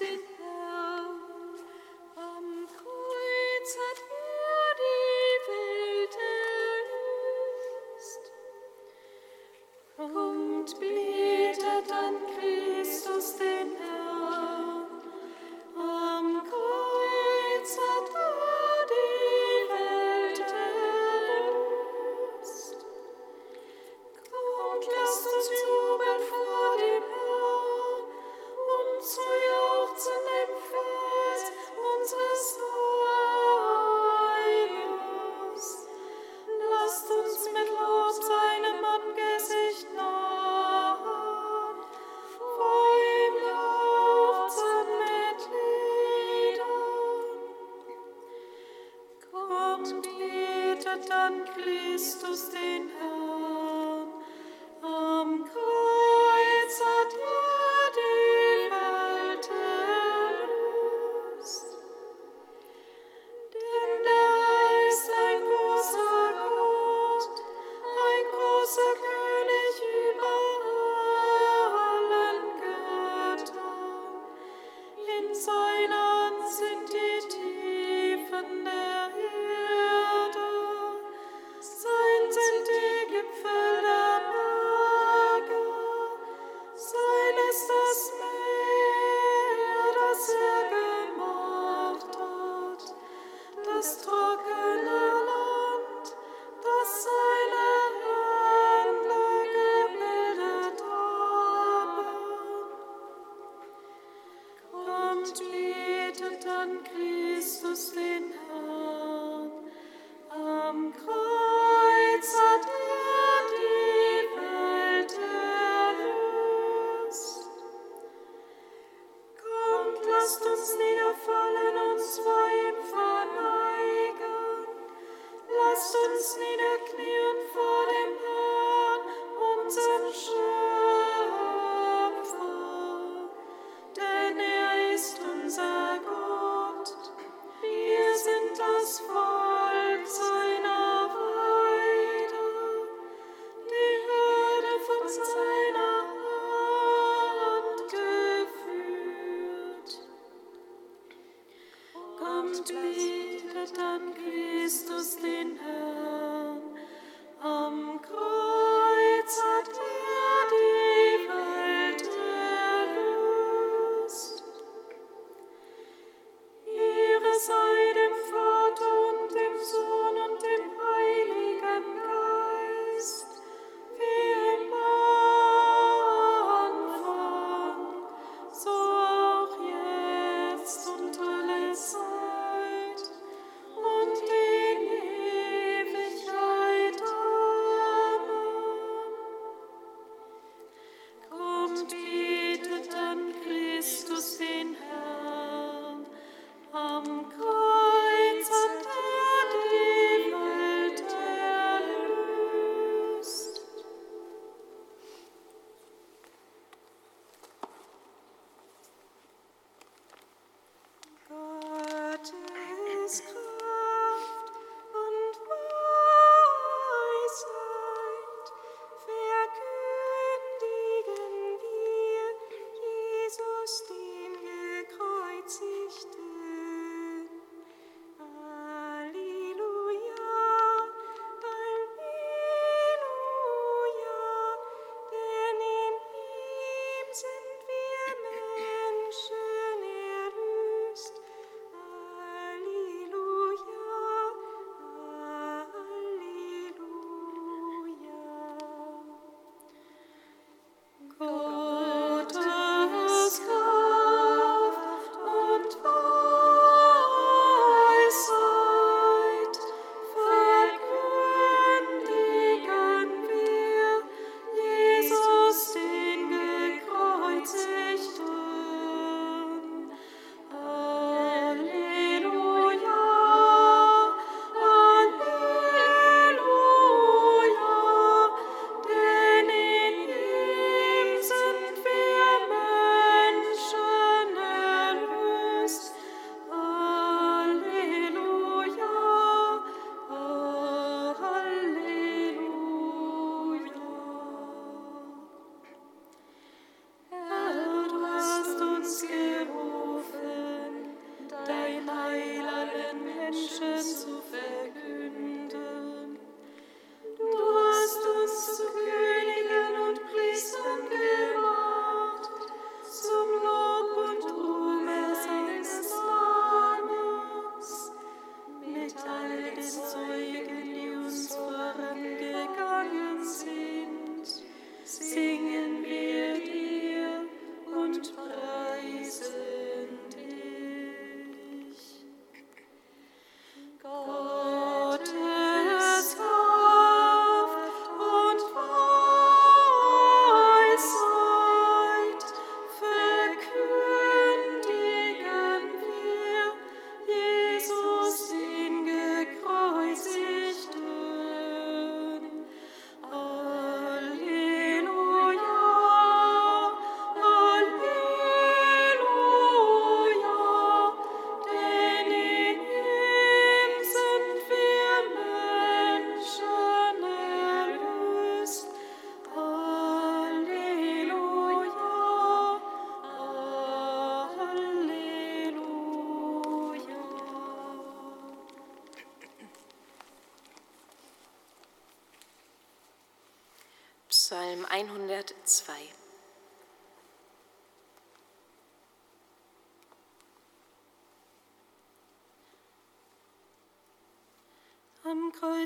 Austin.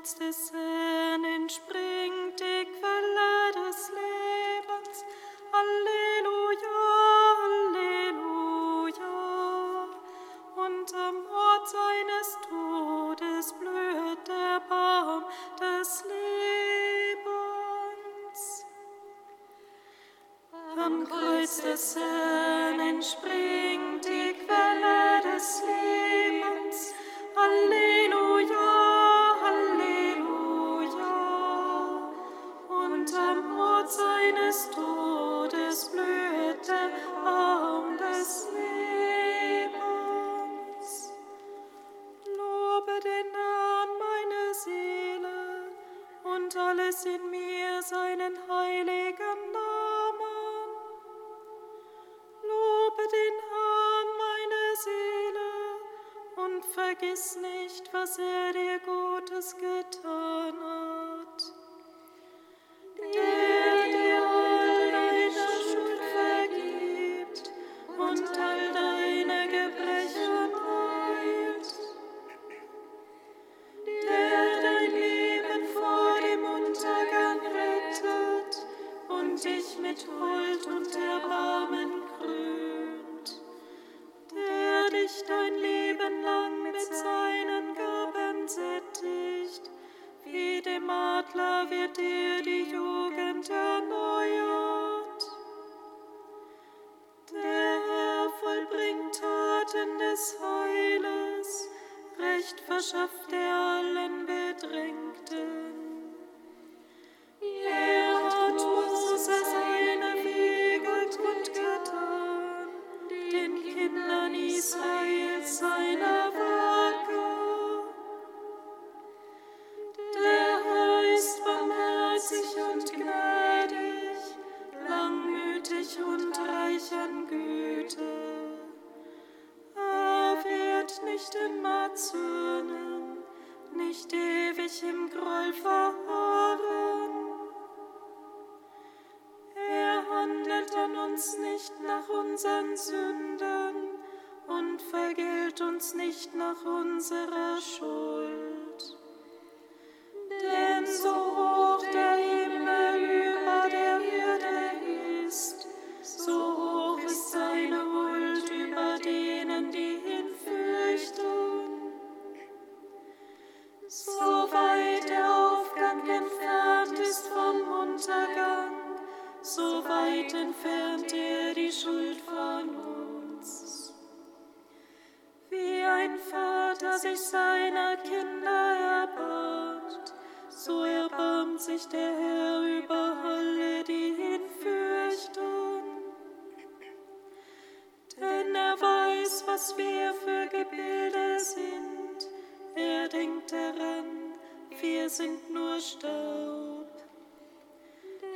Kreuz des Herrn entspringt die Quelle des Lebens. Halleluja, Halleluja. Und am Ort seines Todes blüht der Baum des Lebens. Am Kreuz des Herrn entspringt die nicht ewig im Groll verharren. Er handelt an uns nicht nach unseren Sünden und vergilt uns nicht nach was wir für Gebilde sind. Er denkt daran, wir sind nur Staub.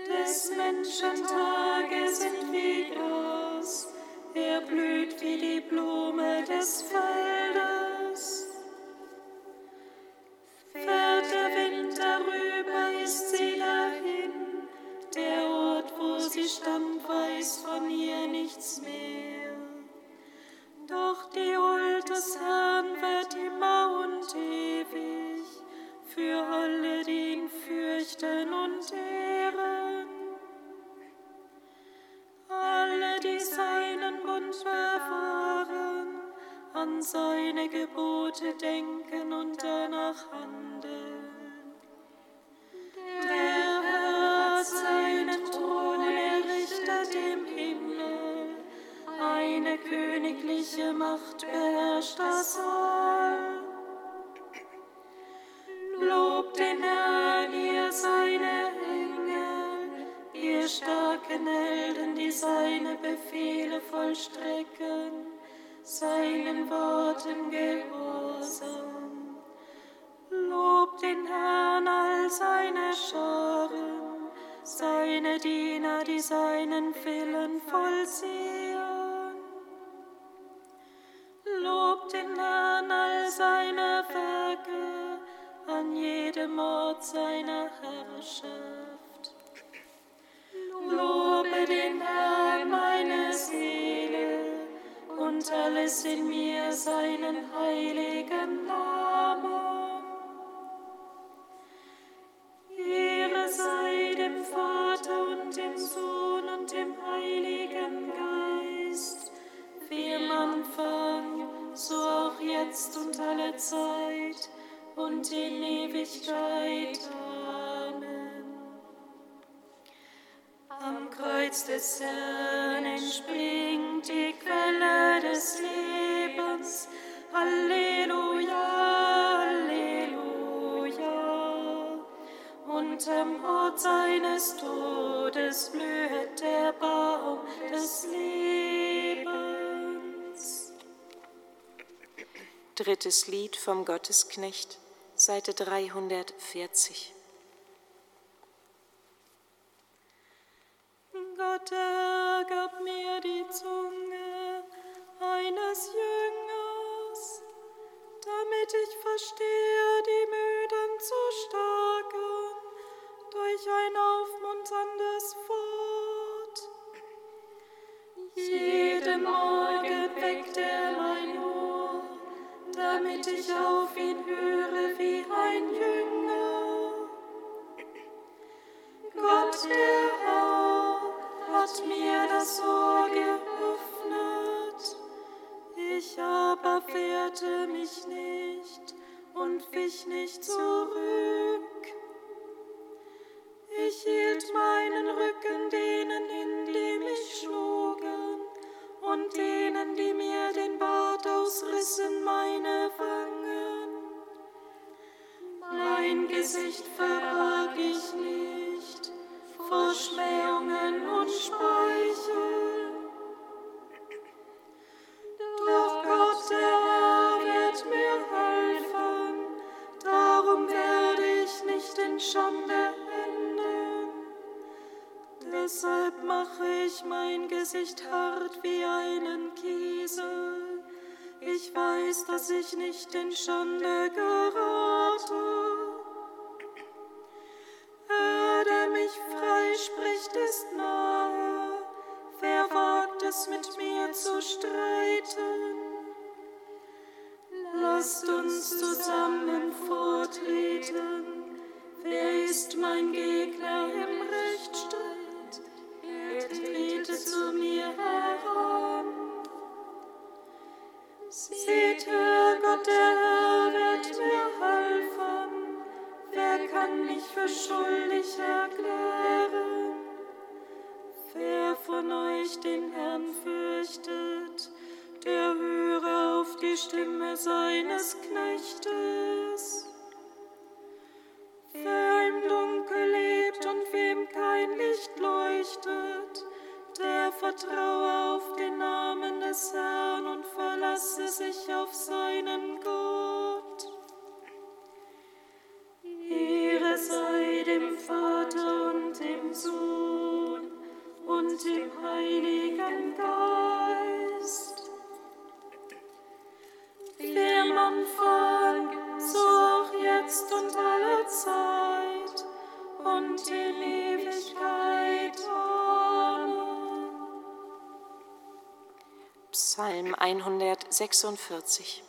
Des Menschen Tage sind wie Gras, er blüht wie die Blume des Feldes. Fährt der Wind darüber, ist sie dahin, der Ort, wo sie stand, weiß von ihr nichts mehr. Doch die Huld des Herrn wird immer und ewig für alle, die ihn fürchten und ehren. Alle, die seinen Bund bewahren, an seine Gebote denken und danach handeln. Der königliche Macht beherrscht das All. Lobt den Herrn, ihr seine Engel, ihr starken Helden, die seine Befehle vollstrecken, seinen Worten gehorsam. Lobt den Herrn, all seine Scharen, seine Diener, die seinen des Herrn entspringt die Quelle des Lebens. Halleluja, Halleluja. Und am Ort seines Todes blüht der Baum des Lebens. Drittes Lied vom Gottesknecht, Seite 340. Gott, er gab mir die Zunge eines Jüngers, damit ich verstehe, die Müden zu stärken durch ein aufmunterndes Wort. Jeden Morgen weckt er mein Ohr, damit ich auf ihn höre wie ein Jünger. Gott, der Herr, hat mir das Ohr und wich nicht zurück. Deshalb mache ich mein Gesicht hart wie einen Kiesel. Ich weiß, dass ich nicht in Schande gerate. Vertraue auf den Namen des Herrn und verlasse sich auf seinen Gott. Ehre sei dem Vater und dem Sohn und dem Heiligen Geist. Psalm 146.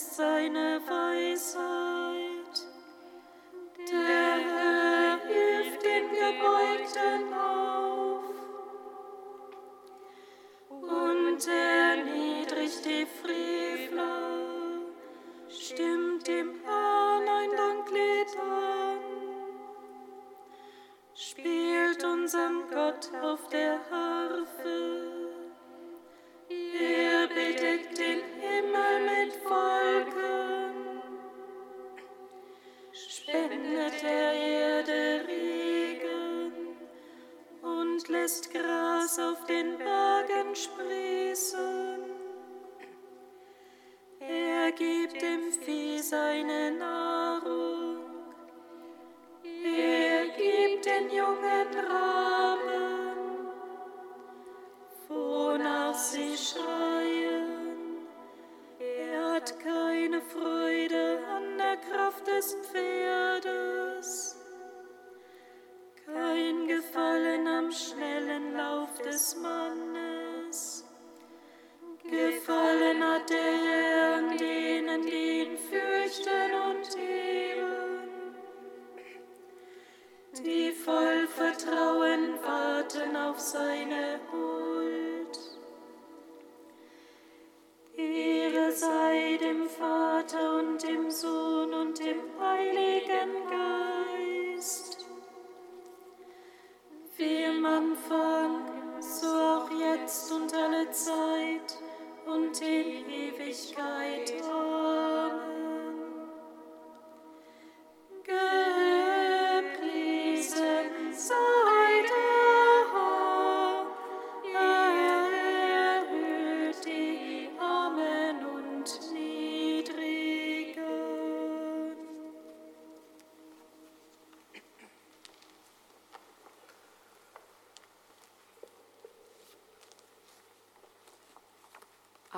ist seine Weisheit.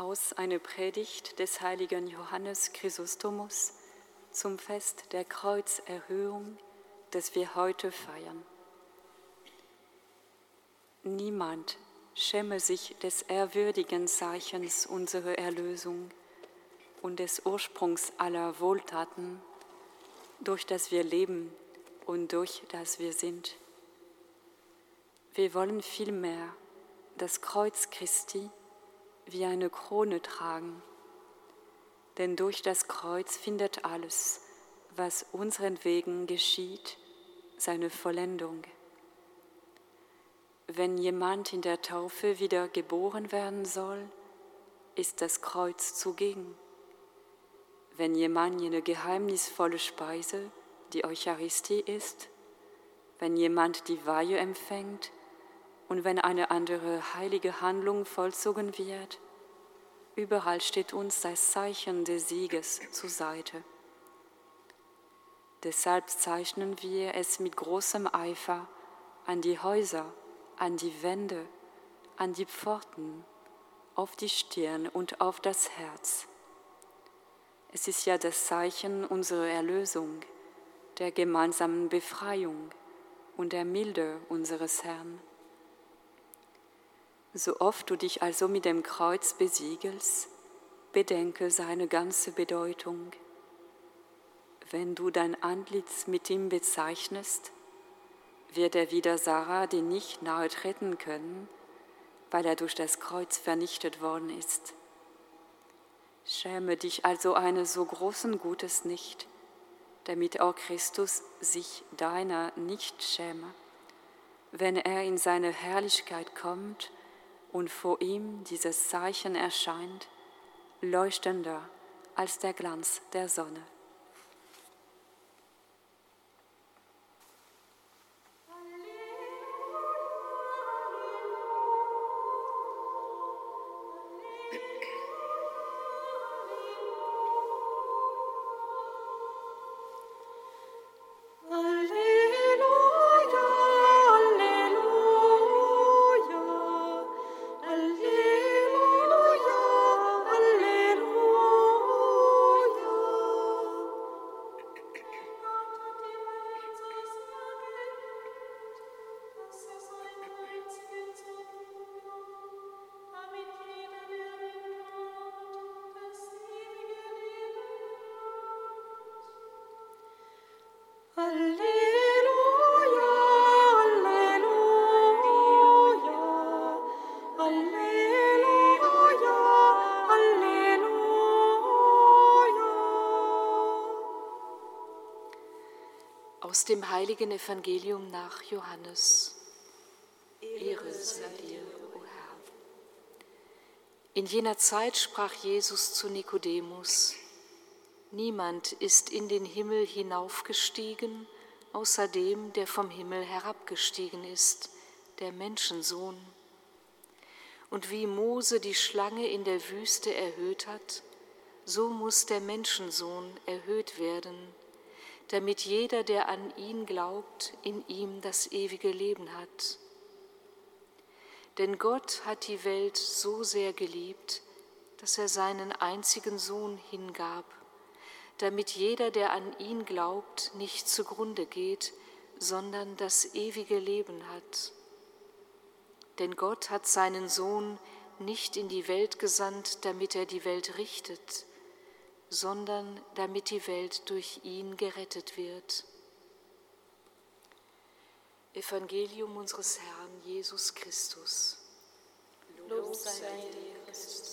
Aus einer Predigt des heiligen Johannes Chrysostomus zum Fest der Kreuzerhöhung, das wir heute feiern. Niemand schäme sich des ehrwürdigen Zeichens unserer Erlösung und des Ursprungs aller Wohltaten, durch das wir leben und durch das wir sind. Wir wollen vielmehr das Kreuz Christi wie eine Krone tragen, denn durch das Kreuz findet alles, was unseren Wegen geschieht, seine Vollendung. Wenn jemand in der Taufe wieder geboren werden soll, ist das Kreuz zugegen. Wenn jemand jene geheimnisvolle Speise, die Eucharistie ist, wenn jemand die Weihe empfängt und wenn eine andere heilige Handlung vollzogen wird, überall steht uns das Zeichen des Sieges zur Seite. Deshalb zeichnen wir es mit großem Eifer an die Häuser, an die Wände, an die Pforten, auf die Stirn und auf das Herz. Es ist ja das Zeichen unserer Erlösung, der gemeinsamen Befreiung und der Milde unseres Herrn. So oft du dich also mit dem Kreuz besiegelst, bedenke seine ganze Bedeutung. Wenn du dein Antlitz mit ihm bezeichnest, wird der Widersacher dir nicht nahe treten können, weil er durch das Kreuz vernichtet worden ist. Schäme dich also eines so großen Gutes nicht, damit auch Christus sich deiner nicht schäme, wenn er in seine Herrlichkeit kommt und vor ihm dieses Zeichen erscheint, leuchtender als der Glanz der Sonne. Heiligen Evangelium nach Johannes. Ehre sei dir, o Herr. In jener Zeit sprach Jesus zu Nikodemus, Niemand ist in den Himmel hinaufgestiegen, außer dem, der vom Himmel herabgestiegen ist, der Menschensohn. Und wie Mose die Schlange in der Wüste erhöht hat, so muss der Menschensohn erhöht werden, damit jeder, der an ihn glaubt, in ihm das ewige Leben hat. Denn Gott hat die Welt so sehr geliebt, dass er seinen einzigen Sohn hingab, damit jeder, der an ihn glaubt, nicht zugrunde geht, sondern das ewige Leben hat. Denn Gott hat seinen Sohn nicht in die Welt gesandt, damit er die Welt richtet, sondern damit die Welt durch ihn gerettet wird. Evangelium unseres Herrn Jesus Christus. Lob sei dir, Christus.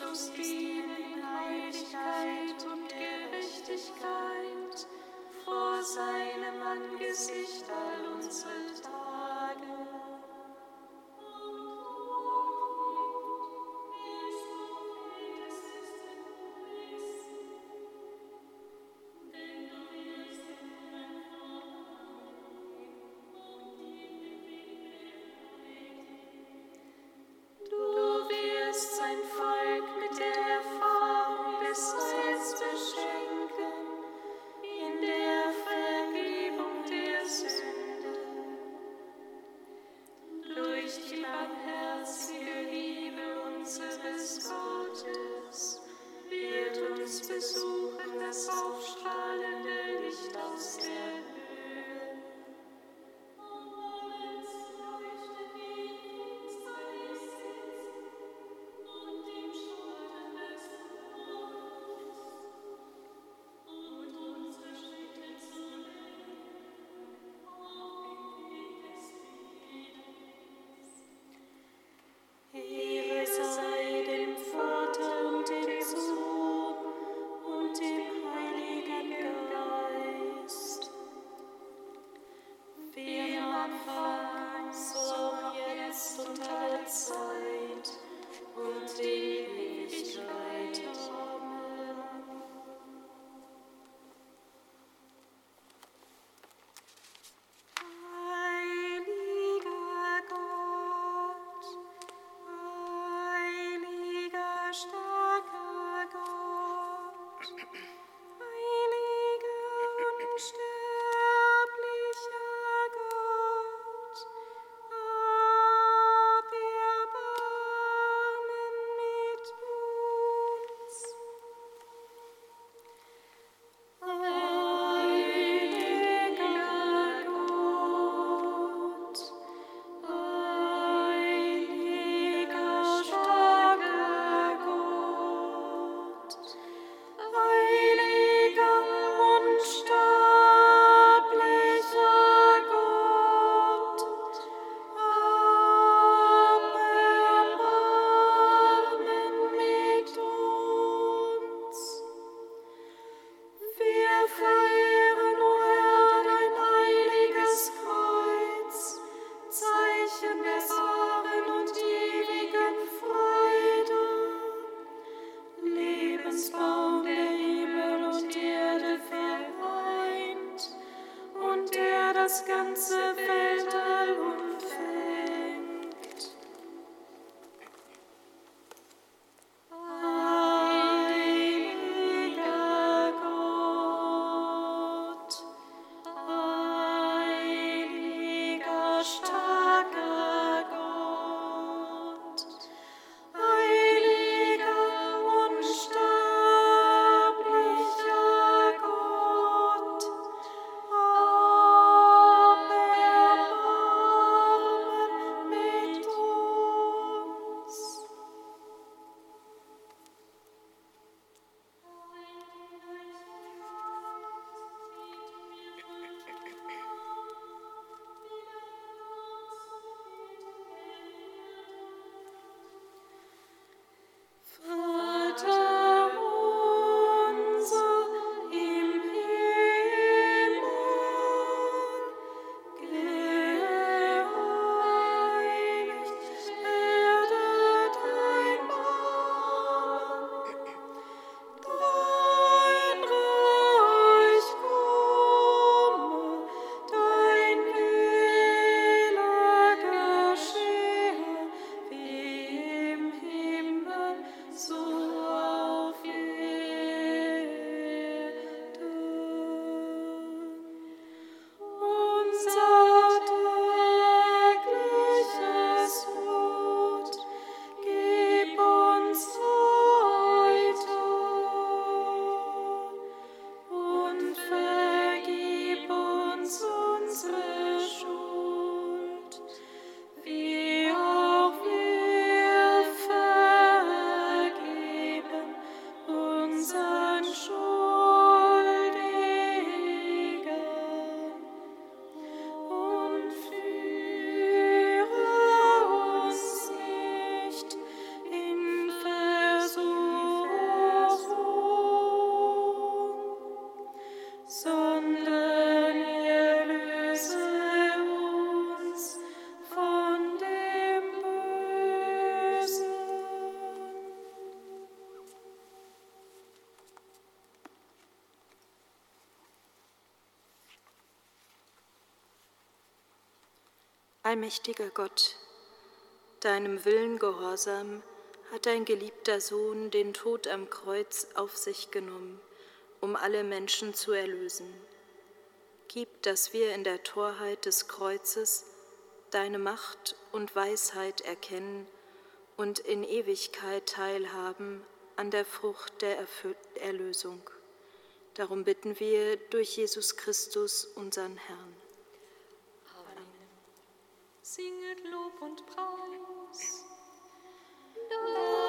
Christus in Heiligkeit und Gerechtigkeit vor seinem Angesicht all unsere Tage. Das ganze Weltall umfängt. Allmächtiger Gott, deinem Willen gehorsam hat dein geliebter Sohn den Tod am Kreuz auf sich genommen, um alle Menschen zu erlösen. Gib, dass wir in der Torheit des Kreuzes deine Macht und Weisheit erkennen und in Ewigkeit teilhaben an der Frucht der Erlösung. Darum bitten wir durch Jesus Christus, unseren Herrn singet Lob und Preis. Dank.